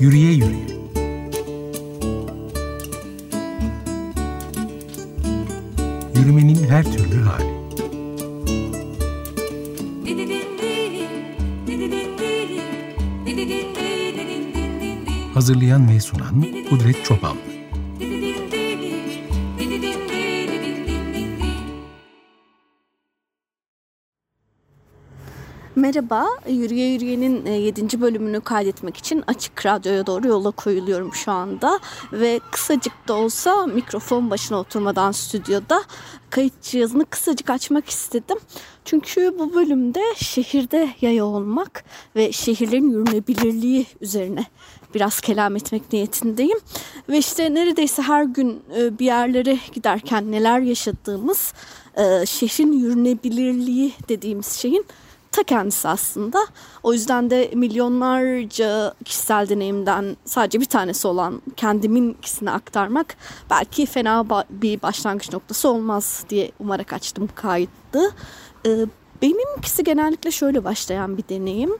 Yürüye yürüye. Yürümenin her türlü hali. Hazırlayan ve sunan Kudret Çoban. Merhaba, Yürüye Yürüye'nin 7. E, bölümünü kaydetmek için Açık Radyo'ya doğru yola koyuluyorum şu anda. Ve kısacık da olsa mikrofon başına oturmadan stüdyoda kayıt cihazını kısacık açmak istedim. Çünkü bu bölümde şehirde yaya olmak ve şehirlerin yürünebilirliği üzerine biraz kelam etmek niyetindeyim. Ve işte neredeyse her gün e, bir yerlere giderken neler yaşadığımız e, şehrin yürünebilirliği dediğimiz şeyin ta kendisi aslında. O yüzden de milyonlarca kişisel deneyimden sadece bir tanesi olan kendimin ikisini aktarmak belki fena bir başlangıç noktası olmaz diye umarak açtım kayıttı. Ee, benimkisi genellikle şöyle başlayan bir deneyim.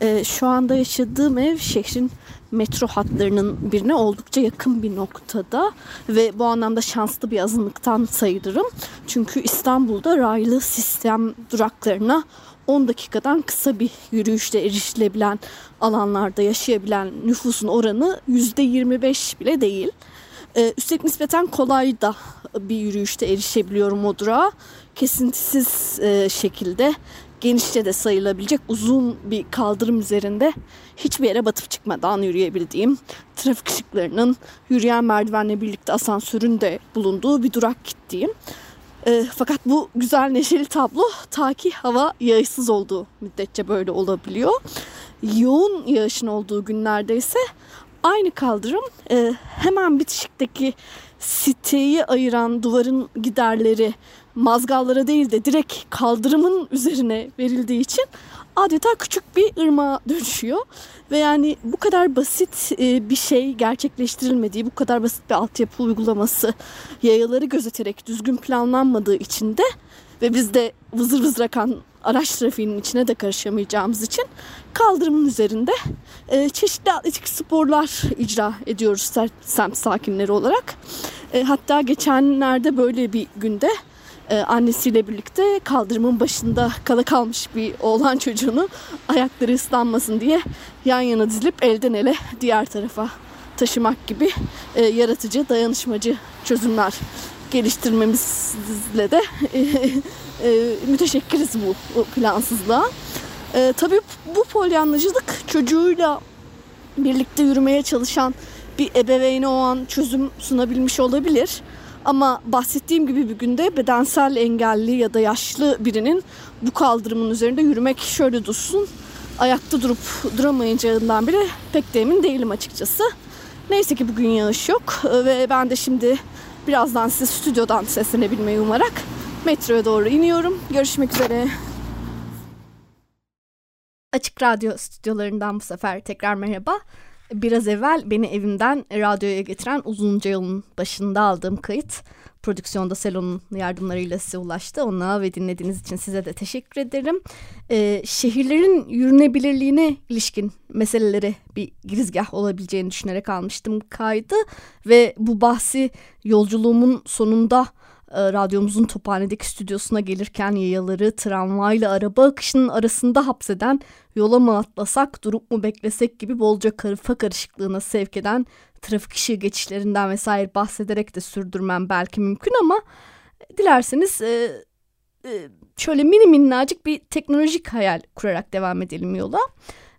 Ee, şu anda yaşadığım ev şehrin metro hatlarının birine oldukça yakın bir noktada ve bu anlamda şanslı bir azınlıktan sayılırım. Çünkü İstanbul'da raylı sistem duraklarına 10 dakikadan kısa bir yürüyüşle erişilebilen alanlarda yaşayabilen nüfusun oranı %25 bile değil. Ee, üstelik nispeten kolay da bir yürüyüşte erişebiliyorum o. Kesintisiz e, şekilde genişçe de sayılabilecek uzun bir kaldırım üzerinde hiçbir yere batıp çıkmadan yürüyebildiğim, trafik ışıklarının yürüyen merdivenle birlikte asansörün de bulunduğu bir durak gittiğim e, fakat bu güzel neşeli tablo ta ki hava yağışsız olduğu müddetçe böyle olabiliyor. Yoğun yağışın olduğu günlerde ise aynı kaldırım e, hemen bitişikteki siteyi ayıran duvarın giderleri mazgallara değil de direkt kaldırımın üzerine verildiği için adeta küçük bir ırmağa dönüşüyor. Ve yani bu kadar basit e, bir şey gerçekleştirilmediği, bu kadar basit bir altyapı uygulaması yayaları gözeterek düzgün planlanmadığı için de ve biz de vızır vızır akan araç trafiğinin içine de karışamayacağımız için kaldırımın üzerinde e, çeşitli atletik sporlar icra ediyoruz semt sakinleri olarak. E, hatta geçenlerde böyle bir günde e, annesiyle birlikte kaldırımın başında kala kalmış bir oğlan çocuğunu ayakları ıslanmasın diye yan yana dizilip elden ele diğer tarafa taşımak gibi e, yaratıcı, dayanışmacı çözümler geliştirmemizle de e, e, müteşekkiriz bu, plansızlığa. E, tabii bu polyanlacılık çocuğuyla birlikte yürümeye çalışan bir ebeveyne o an çözüm sunabilmiş olabilir. Ama bahsettiğim gibi bir günde bedensel engelli ya da yaşlı birinin bu kaldırımın üzerinde yürümek şöyle dursun. Ayakta durup duramayacağından bile pek de emin değilim açıkçası. Neyse ki bugün yağış yok ve ben de şimdi birazdan size stüdyodan seslenebilmeyi umarak metroya doğru iniyorum. Görüşmek üzere. Açık Radyo stüdyolarından bu sefer tekrar merhaba. Biraz evvel beni evimden radyoya getiren uzunca yolun başında aldığım kayıt prodüksiyonda Selon'un yardımlarıyla size ulaştı. Ona ve dinlediğiniz için size de teşekkür ederim. Ee, şehirlerin yürünebilirliğine ilişkin meselelere bir girizgah olabileceğini düşünerek almıştım kaydı. Ve bu bahsi yolculuğumun sonunda e, radyomuzun Tophane'deki stüdyosuna gelirken yayaları tramvayla araba akışının arasında hapseden yola mı atlasak durup mu beklesek gibi bolca karıfa karışıklığına sevk eden trafik ışığı geçişlerinden vesaire bahsederek de sürdürmem belki mümkün ama dilerseniz e, e, şöyle mini minnacık bir teknolojik hayal kurarak devam edelim yola.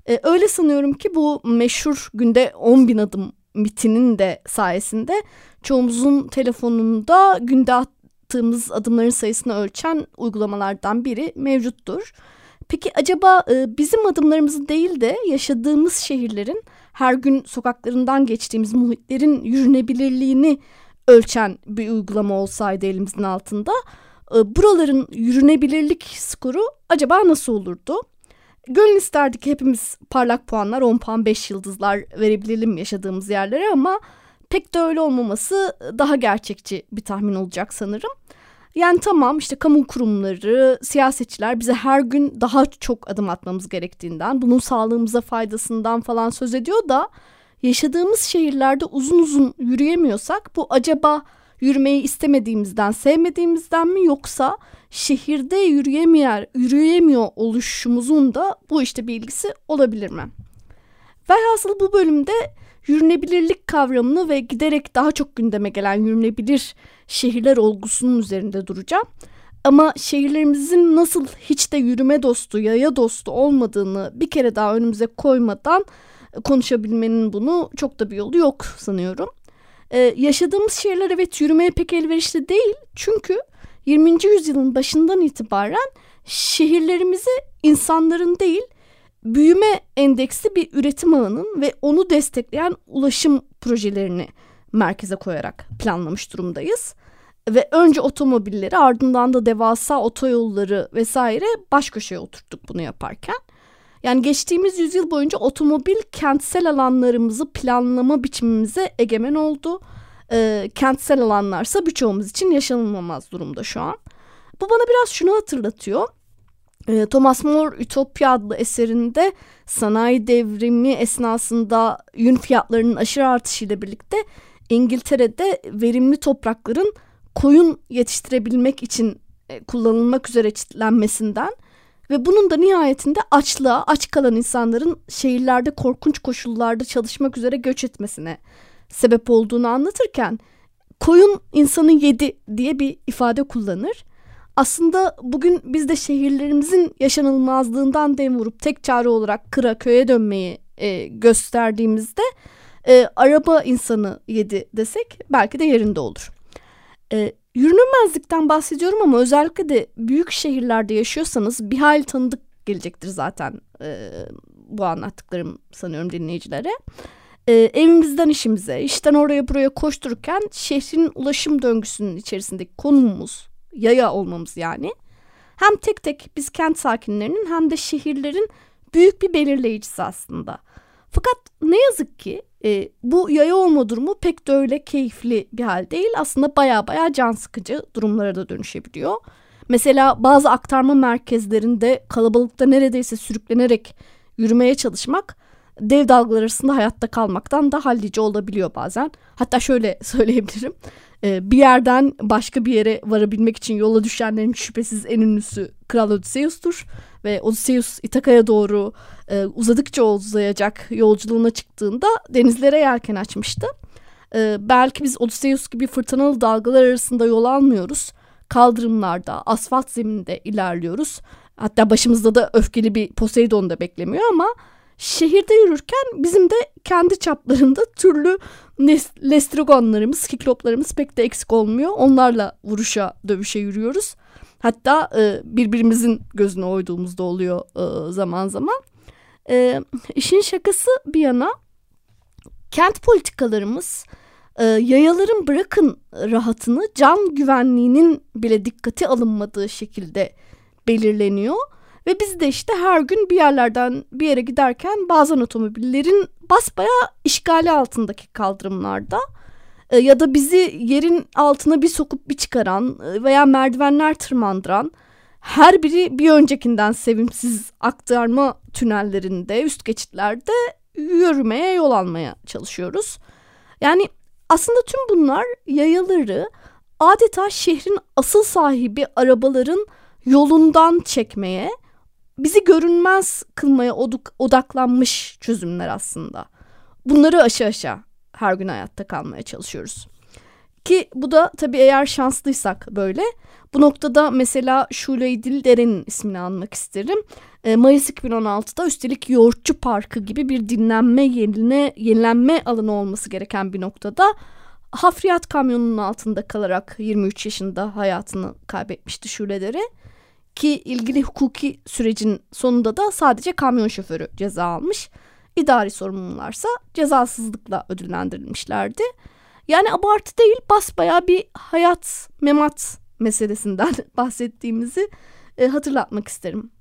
E, öyle sanıyorum ki bu meşhur günde 10 bin adım mitinin de sayesinde çoğumuzun telefonunda günde attığımız adımların sayısını ölçen uygulamalardan biri mevcuttur. Peki acaba e, bizim adımlarımızı değil de yaşadığımız şehirlerin her gün sokaklarından geçtiğimiz muhitlerin yürünebilirliğini ölçen bir uygulama olsaydı elimizin altında e, buraların yürünebilirlik skoru acaba nasıl olurdu? Gönül isterdik hepimiz parlak puanlar 10 puan 5 yıldızlar verebilelim yaşadığımız yerlere ama pek de öyle olmaması daha gerçekçi bir tahmin olacak sanırım. Yani tamam işte kamu kurumları, siyasetçiler bize her gün daha çok adım atmamız gerektiğinden, bunun sağlığımıza faydasından falan söz ediyor da yaşadığımız şehirlerde uzun uzun yürüyemiyorsak bu acaba yürümeyi istemediğimizden, sevmediğimizden mi yoksa şehirde yürüyemeyer, yürüyemiyor oluşumuzun da bu işte bir ilgisi olabilir mi? Velhasıl bu bölümde yürünebilirlik kavramını ve giderek daha çok gündeme gelen yürünebilir şehirler olgusunun üzerinde duracağım. Ama şehirlerimizin nasıl hiç de yürüme dostu, yaya dostu olmadığını bir kere daha önümüze koymadan konuşabilmenin bunu çok da bir yolu yok sanıyorum. Ee, yaşadığımız şehirler evet yürümeye pek elverişli değil. Çünkü 20. yüzyılın başından itibaren şehirlerimizi insanların değil büyüme endeksli bir üretim ağının ve onu destekleyen ulaşım projelerini merkeze koyarak planlamış durumdayız. Ve önce otomobilleri ardından da devasa otoyolları vesaire baş köşeye oturttuk bunu yaparken. Yani geçtiğimiz yüzyıl boyunca otomobil kentsel alanlarımızı planlama biçimimize egemen oldu. E, kentsel alanlarsa birçoğumuz için yaşanılmaz durumda şu an. Bu bana biraz şunu hatırlatıyor. E, Thomas More Ütopya adlı eserinde sanayi devrimi esnasında yün fiyatlarının aşırı artışıyla birlikte İngiltere'de verimli toprakların koyun yetiştirebilmek için e, kullanılmak üzere çitlenmesinden ve bunun da nihayetinde açlığa, aç kalan insanların şehirlerde korkunç koşullarda çalışmak üzere göç etmesine sebep olduğunu anlatırken koyun insanı yedi diye bir ifade kullanır. Aslında bugün biz de şehirlerimizin yaşanılmazlığından dem vurup tek çare olarak kıra köye dönmeyi e, gösterdiğimizde e, araba insanı yedi desek belki de yerinde olur. E, Yürünmezlikten bahsediyorum ama özellikle de büyük şehirlerde yaşıyorsanız bir hal tanıdık gelecektir zaten e, bu anlattıklarım sanıyorum dinleyicilere. E, evimizden işimize, işten oraya buraya koştururken şehrin ulaşım döngüsünün içerisindeki konumumuz, yaya olmamız yani. Hem tek tek biz kent sakinlerinin hem de şehirlerin büyük bir belirleyicisi aslında. Fakat ne yazık ki e, bu yaya olma durumu pek de öyle keyifli bir hal değil. Aslında baya baya can sıkıcı durumlara da dönüşebiliyor. Mesela bazı aktarma merkezlerinde kalabalıkta neredeyse sürüklenerek yürümeye çalışmak dev dalgalar arasında hayatta kalmaktan da hallice olabiliyor bazen. Hatta şöyle söyleyebilirim. Ee, bir yerden başka bir yere varabilmek için yola düşenlerin şüphesiz en ünlüsü Kral Odysseus'tur. Ve Odysseus İtaka'ya doğru e, uzadıkça uzayacak yolculuğuna çıktığında denizlere yelken açmıştı. E, belki biz Odysseus gibi fırtınalı dalgalar arasında yol almıyoruz. Kaldırımlarda, asfalt zeminde ilerliyoruz. Hatta başımızda da öfkeli bir Poseidon da beklemiyor ama şehirde yürürken bizim de kendi çaplarında türlü lestrigonlarımız, kikloplarımız pek de eksik olmuyor. Onlarla vuruşa, dövüşe yürüyoruz. Hatta e, birbirimizin gözüne oyduğumuzda oluyor e, zaman zaman. E, işin şakası bir yana kent politikalarımız e, yayaların bırakın rahatını can güvenliğinin bile dikkate alınmadığı şekilde belirleniyor. Ve biz de işte her gün bir yerlerden bir yere giderken bazen otomobillerin basbaya işgali altındaki kaldırımlarda e, ya da bizi yerin altına bir sokup bir çıkaran e, veya merdivenler tırmandıran her biri bir öncekinden sevimsiz aktarma tünellerinde, üst geçitlerde yürümeye, yol almaya çalışıyoruz. Yani aslında tüm bunlar yayaları adeta şehrin asıl sahibi arabaların yolundan çekmeye, bizi görünmez kılmaya odaklanmış çözümler aslında. Bunları aşağı aşağı her gün hayatta kalmaya çalışıyoruz. Ki bu da tabii eğer şanslıysak böyle. Bu noktada mesela Şule Dildere'nin ismini anmak isterim. Mayıs 2016'da üstelik Yoğurtçu Parkı gibi bir dinlenme yerine yenilenme alanı olması gereken bir noktada hafriyat kamyonunun altında kalarak 23 yaşında hayatını kaybetmişti Şule Dere. Ki ilgili hukuki sürecin sonunda da sadece kamyon şoförü ceza almış idari sorumlularsa cezasızlıkla ödüllendirilmişlerdi. Yani abartı değil basbaya bir hayat memat meselesinden bahsettiğimizi e, hatırlatmak isterim.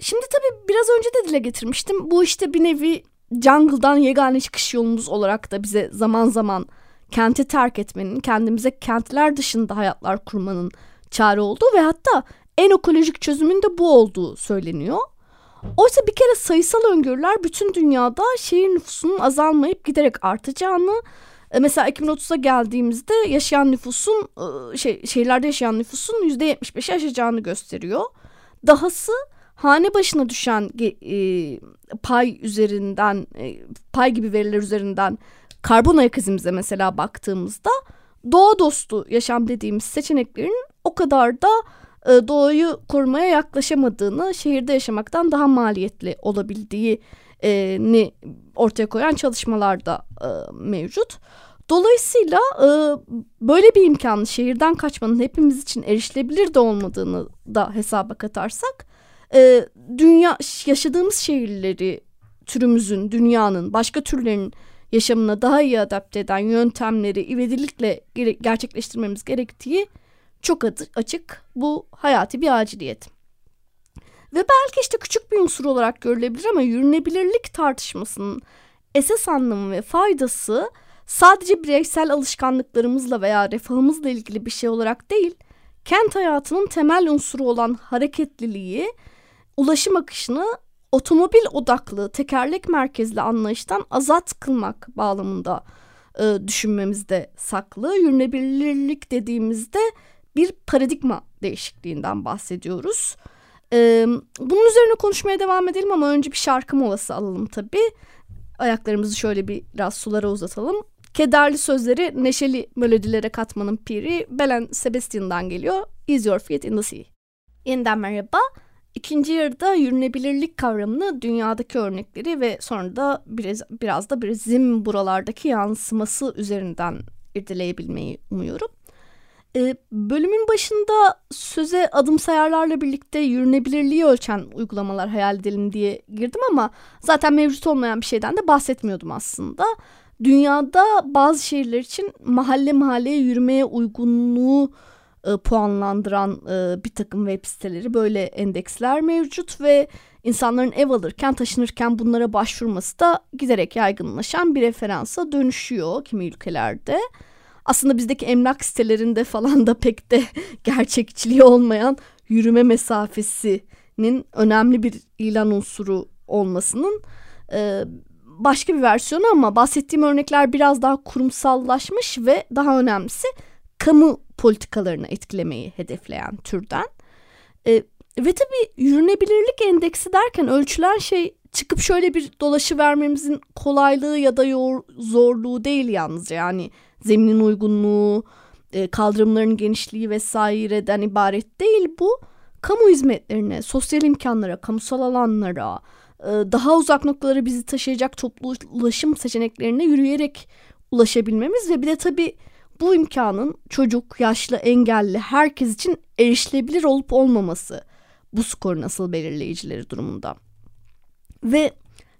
Şimdi tabii biraz önce de dile getirmiştim. Bu işte bir nevi jungle'dan yegane çıkış yolumuz olarak da bize zaman zaman kenti terk etmenin, kendimize kentler dışında hayatlar kurmanın çare olduğu ve hatta en ekolojik çözümün de bu olduğu söyleniyor. Oysa bir kere sayısal öngörüler bütün dünyada şehir nüfusunun azalmayıp giderek artacağını e, mesela 2030'a geldiğimizde yaşayan nüfusun e, şey, şehirlerde yaşayan nüfusun %75'i aşacağını gösteriyor. Dahası hane başına düşen e, pay üzerinden e, pay gibi veriler üzerinden karbon ayak izimize mesela baktığımızda doğa dostu yaşam dediğimiz seçeneklerin o kadar da doğayı korumaya yaklaşamadığını, şehirde yaşamaktan daha maliyetli olabildiğini ortaya koyan çalışmalar da e, mevcut. Dolayısıyla e, böyle bir imkanı şehirden kaçmanın hepimiz için erişilebilir de olmadığını da hesaba katarsak dünya yaşadığımız şehirleri türümüzün, dünyanın, başka türlerin yaşamına daha iyi adapte eden yöntemleri ivedilikle gerçekleştirmemiz gerektiği çok açık. Bu hayati bir aciliyet. Ve belki işte küçük bir unsur olarak görülebilir ama yürünebilirlik tartışmasının esas anlamı ve faydası sadece bireysel alışkanlıklarımızla veya refahımızla ilgili bir şey olarak değil, kent hayatının temel unsuru olan hareketliliği, ulaşım akışını otomobil odaklı, tekerlek merkezli anlayıştan azat kılmak bağlamında e, düşünmemizde saklı. Yürünebilirlik dediğimizde bir paradigma değişikliğinden bahsediyoruz. Ee, bunun üzerine konuşmaya devam edelim ama önce bir şarkı molası alalım tabii. Ayaklarımızı şöyle bir biraz sulara uzatalım. Kederli sözleri neşeli melodilere katmanın piri Belen Sebastian'dan geliyor. Is Your Feet in the Sea. Yeniden merhaba. İkinci yarıda yürünebilirlik kavramını dünyadaki örnekleri ve sonra da biraz, biraz da bizim buralardaki yansıması üzerinden irdeleyebilmeyi umuyorum. E, bölümün başında söze adım sayarlarla birlikte yürünebilirliği ölçen uygulamalar hayal edelim diye girdim ama zaten mevcut olmayan bir şeyden de bahsetmiyordum aslında. Dünyada bazı şehirler için mahalle mahalleye yürümeye uygunluğu e, puanlandıran e, bir takım web siteleri böyle endeksler mevcut ve insanların ev alırken taşınırken bunlara başvurması da giderek yaygınlaşan bir referansa dönüşüyor kimi ülkelerde aslında bizdeki emlak sitelerinde falan da pek de gerçekçiliği olmayan yürüme mesafesinin önemli bir ilan unsuru olmasının e, başka bir versiyonu ama bahsettiğim örnekler biraz daha kurumsallaşmış ve daha önemlisi kamu politikalarını etkilemeyi hedefleyen türden. E, ve tabii yürünebilirlik endeksi derken ölçülen şey çıkıp şöyle bir dolaşı vermemizin kolaylığı ya da zorluğu değil yalnızca yani zeminin uygunluğu, e, kaldırımların genişliği vesaireden ibaret değil bu. Kamu hizmetlerine, sosyal imkanlara, kamusal alanlara, e, daha uzak noktalara bizi taşıyacak toplu ulaşım seçeneklerine yürüyerek ulaşabilmemiz ve bir de tabii bu imkanın çocuk, yaşlı, engelli herkes için erişilebilir olup olmaması bu skor nasıl belirleyicileri durumunda. Ve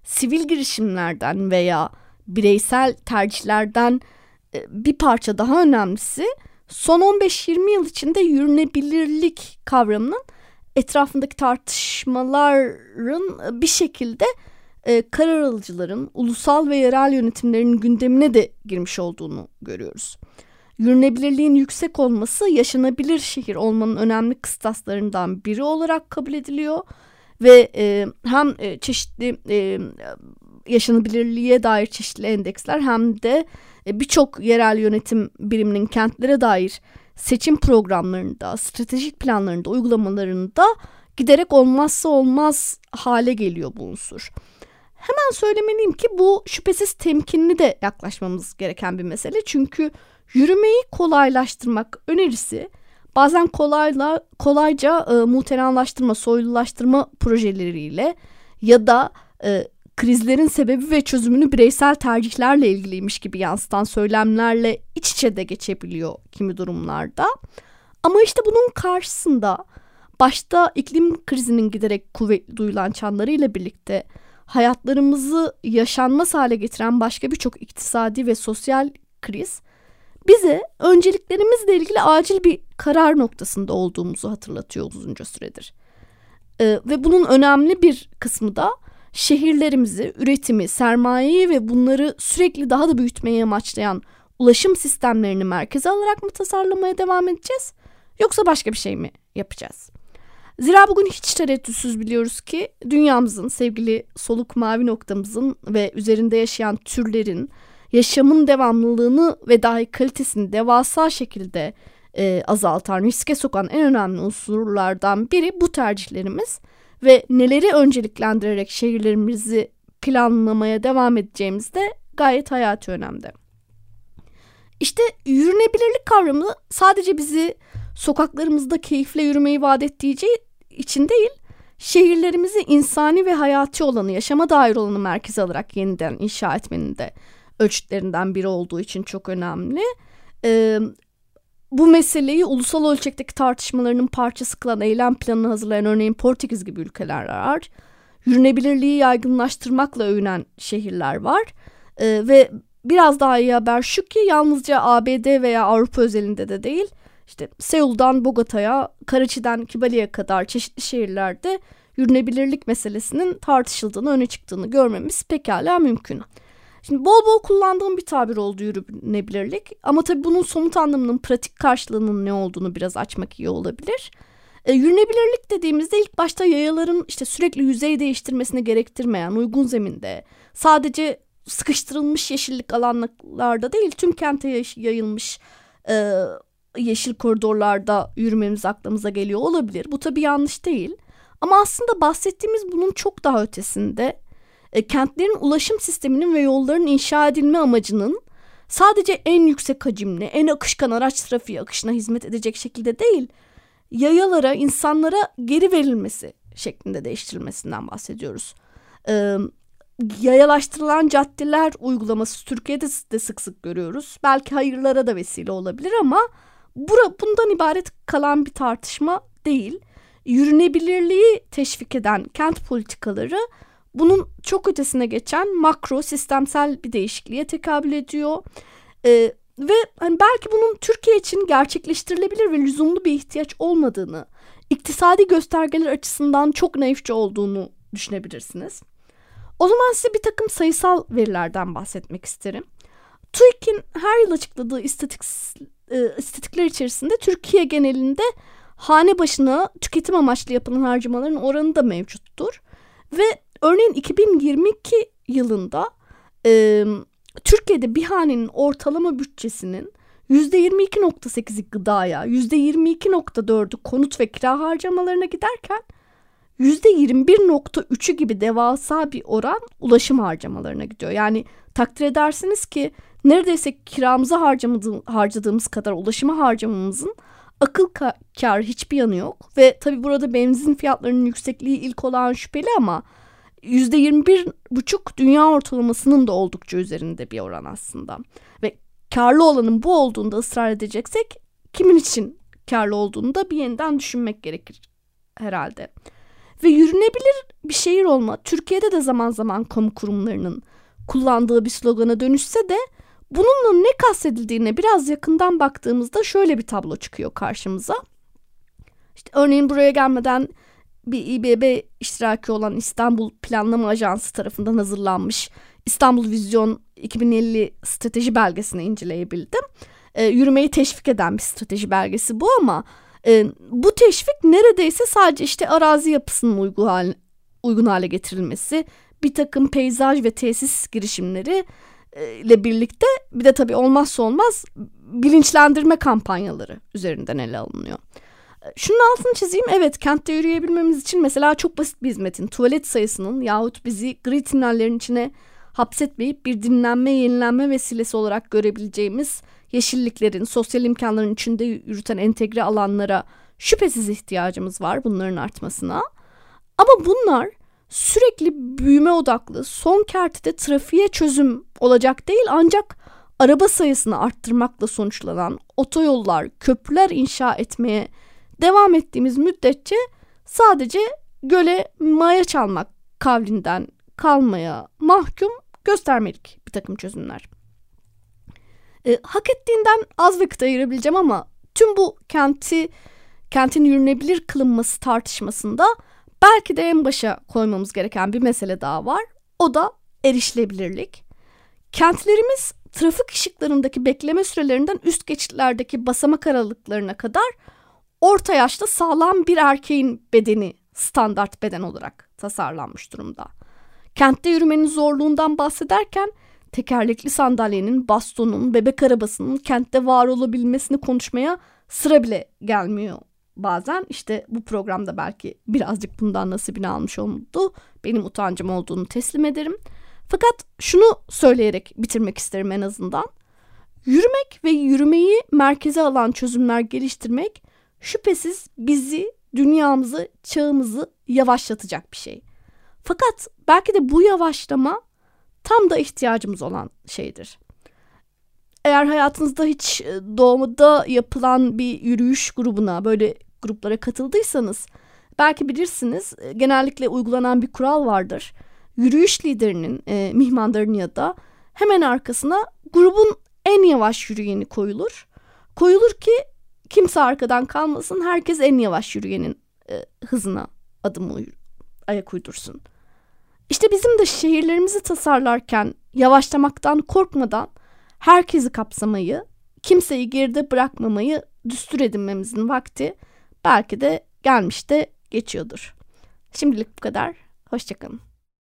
sivil girişimlerden veya bireysel tercihlerden bir parça daha önemlisi son 15-20 yıl içinde yürünebilirlik kavramının etrafındaki tartışmaların bir şekilde e, karar alıcıların, ulusal ve yerel yönetimlerin gündemine de girmiş olduğunu görüyoruz. Yürünebilirliğin yüksek olması yaşanabilir şehir olmanın önemli kıstaslarından biri olarak kabul ediliyor ve e, hem e, çeşitli e, yaşanabilirliğe dair çeşitli endeksler hem de e, birçok yerel yönetim biriminin kentlere dair seçim programlarında, stratejik planlarında, uygulamalarında giderek olmazsa olmaz hale geliyor bu unsur. Hemen söylemeliyim ki bu şüphesiz temkinli de yaklaşmamız gereken bir mesele. Çünkü yürümeyi kolaylaştırmak önerisi bazen kolayla kolayca e, muhtenalaştırma, soylulaştırma projeleriyle ya da e, krizlerin sebebi ve çözümünü bireysel tercihlerle ilgiliymiş gibi yansıtan söylemlerle iç içe de geçebiliyor kimi durumlarda. Ama işte bunun karşısında başta iklim krizinin giderek kuvvetli duyulan çanlarıyla birlikte hayatlarımızı yaşanmaz hale getiren başka birçok iktisadi ve sosyal kriz bize önceliklerimizle ilgili acil bir karar noktasında olduğumuzu hatırlatıyor uzunca süredir. Ee, ve bunun önemli bir kısmı da şehirlerimizi, üretimi, sermayeyi ve bunları sürekli daha da büyütmeye amaçlayan ulaşım sistemlerini merkeze alarak mı tasarlamaya devam edeceğiz? Yoksa başka bir şey mi yapacağız? Zira bugün hiç tereddütsüz biliyoruz ki dünyamızın, sevgili soluk mavi noktamızın ve üzerinde yaşayan türlerin yaşamın devamlılığını ve dahi kalitesini devasa şekilde e, azaltan, riske sokan en önemli unsurlardan biri bu tercihlerimiz ve neleri önceliklendirerek şehirlerimizi planlamaya devam edeceğimiz de gayet hayati önemde. İşte yürünebilirlik kavramı sadece bizi sokaklarımızda keyifle yürümeyi vaat ettiği için değil, şehirlerimizi insani ve hayati olanı, yaşama dair olanı merkez alarak yeniden inşa etmenin de ölçütlerinden biri olduğu için çok önemli. Ee, bu meseleyi ulusal ölçekteki tartışmalarının parçası kılan eylem planını hazırlayan örneğin Portekiz gibi ülkeler var. Yürünebilirliği yaygınlaştırmakla övünen şehirler var. Ee, ve biraz daha iyi haber şu ki yalnızca ABD veya Avrupa özelinde de değil, işte Seul'dan Bogota'ya, Karachi'den Kibali'ye kadar çeşitli şehirlerde yürünebilirlik meselesinin tartışıldığını, öne çıktığını görmemiz pekala mümkün. Şimdi bol bol kullandığım bir tabir oldu yürünebilirlik ama tabii bunun somut anlamının pratik karşılığının ne olduğunu biraz açmak iyi olabilir. E, yürünebilirlik dediğimizde ilk başta yayaların işte sürekli yüzey değiştirmesine gerektirmeyen uygun zeminde sadece sıkıştırılmış yeşillik alanlarda değil tüm kente yayılmış e, yeşil koridorlarda yürümemiz aklımıza geliyor olabilir. Bu tabii yanlış değil. Ama aslında bahsettiğimiz bunun çok daha ötesinde e, kentlerin ulaşım sisteminin ve yolların inşa edilme amacının sadece en yüksek hacimli, en akışkan araç trafiği akışına hizmet edecek şekilde değil, yayalara, insanlara geri verilmesi şeklinde değiştirilmesinden bahsediyoruz. Ee, yayalaştırılan caddeler uygulaması Türkiye'de de sık sık görüyoruz. Belki hayırlara da vesile olabilir ama bura, bundan ibaret kalan bir tartışma değil. Yürünebilirliği teşvik eden kent politikaları bunun çok ötesine geçen makro sistemsel bir değişikliğe tekabül ediyor. Ee, ve hani belki bunun Türkiye için gerçekleştirilebilir ve lüzumlu bir ihtiyaç olmadığını, iktisadi göstergeler açısından çok naifçe olduğunu düşünebilirsiniz. O zaman size bir takım sayısal verilerden bahsetmek isterim. TÜİK'in her yıl açıkladığı istatik, e, istatikler içerisinde Türkiye genelinde hane başına tüketim amaçlı yapılan harcamaların oranı da mevcuttur. Ve Örneğin 2022 yılında e, Türkiye'de bir hanenin ortalama bütçesinin %22.8'i gıdaya, %22.4'ü konut ve kira harcamalarına giderken %21.3'ü gibi devasa bir oran ulaşım harcamalarına gidiyor. Yani takdir edersiniz ki neredeyse kiramıza harcadığımız kadar ulaşıma harcamamızın akıl kar hiçbir yanı yok. Ve tabi burada benzin fiyatlarının yüksekliği ilk olan şüpheli ama %21,5 dünya ortalamasının da oldukça üzerinde bir oran aslında. Ve karlı olanın bu olduğunda ısrar edeceksek kimin için karlı olduğunu da bir yeniden düşünmek gerekir herhalde. Ve yürünebilir bir şehir olma Türkiye'de de zaman zaman kamu kurumlarının kullandığı bir slogana dönüşse de bununla ne kastedildiğine biraz yakından baktığımızda şöyle bir tablo çıkıyor karşımıza. İşte örneğin buraya gelmeden bir İBB iştiraki olan İstanbul Planlama Ajansı tarafından hazırlanmış İstanbul Vizyon 2050 strateji belgesini inceleyebildim. E, yürümeyi teşvik eden bir strateji belgesi bu ama e, bu teşvik neredeyse sadece işte arazi yapısının uygun hale, uygun hale getirilmesi, bir takım peyzaj ve tesis girişimleri e, ile birlikte bir de tabii olmazsa olmaz bilinçlendirme kampanyaları üzerinden ele alınıyor. Şunun altını çizeyim. Evet kentte yürüyebilmemiz için mesela çok basit bir hizmetin tuvalet sayısının yahut bizi gri tünellerin içine hapsetmeyip bir dinlenme yenilenme vesilesi olarak görebileceğimiz yeşilliklerin, sosyal imkanların içinde yürüten entegre alanlara şüphesiz ihtiyacımız var bunların artmasına. Ama bunlar sürekli büyüme odaklı son kertede trafiğe çözüm olacak değil ancak araba sayısını arttırmakla sonuçlanan otoyollar, köprüler inşa etmeye devam ettiğimiz müddetçe sadece göle maya çalmak kavlinden kalmaya mahkum göstermelik bir takım çözümler. E, hak ettiğinden az vakit ayırabileceğim ama tüm bu kenti kentin yürünebilir kılınması tartışmasında belki de en başa koymamız gereken bir mesele daha var. O da erişilebilirlik. Kentlerimiz trafik ışıklarındaki bekleme sürelerinden üst geçitlerdeki basamak aralıklarına kadar orta yaşta sağlam bir erkeğin bedeni standart beden olarak tasarlanmış durumda. Kentte yürümenin zorluğundan bahsederken tekerlekli sandalyenin, bastonun, bebek arabasının kentte var olabilmesini konuşmaya sıra bile gelmiyor bazen. İşte bu programda belki birazcık bundan nasibini almış oldu. Benim utancım olduğunu teslim ederim. Fakat şunu söyleyerek bitirmek isterim en azından. Yürümek ve yürümeyi merkeze alan çözümler geliştirmek şüphesiz bizi, dünyamızı, çağımızı yavaşlatacak bir şey. Fakat belki de bu yavaşlama tam da ihtiyacımız olan şeydir. Eğer hayatınızda hiç e, doğumda yapılan bir yürüyüş grubuna böyle gruplara katıldıysanız belki bilirsiniz e, genellikle uygulanan bir kural vardır. Yürüyüş liderinin, e, mihmandarın ya da hemen arkasına grubun en yavaş yürüyeni koyulur. Koyulur ki kimse arkadan kalmasın, herkes en yavaş yürüyenin e, hızına adım uy ayak uydursun. İşte bizim de şehirlerimizi tasarlarken yavaşlamaktan korkmadan herkesi kapsamayı, kimseyi geride bırakmamayı düstur edinmemizin vakti belki de gelmiş de geçiyordur. Şimdilik bu kadar. Hoşçakalın.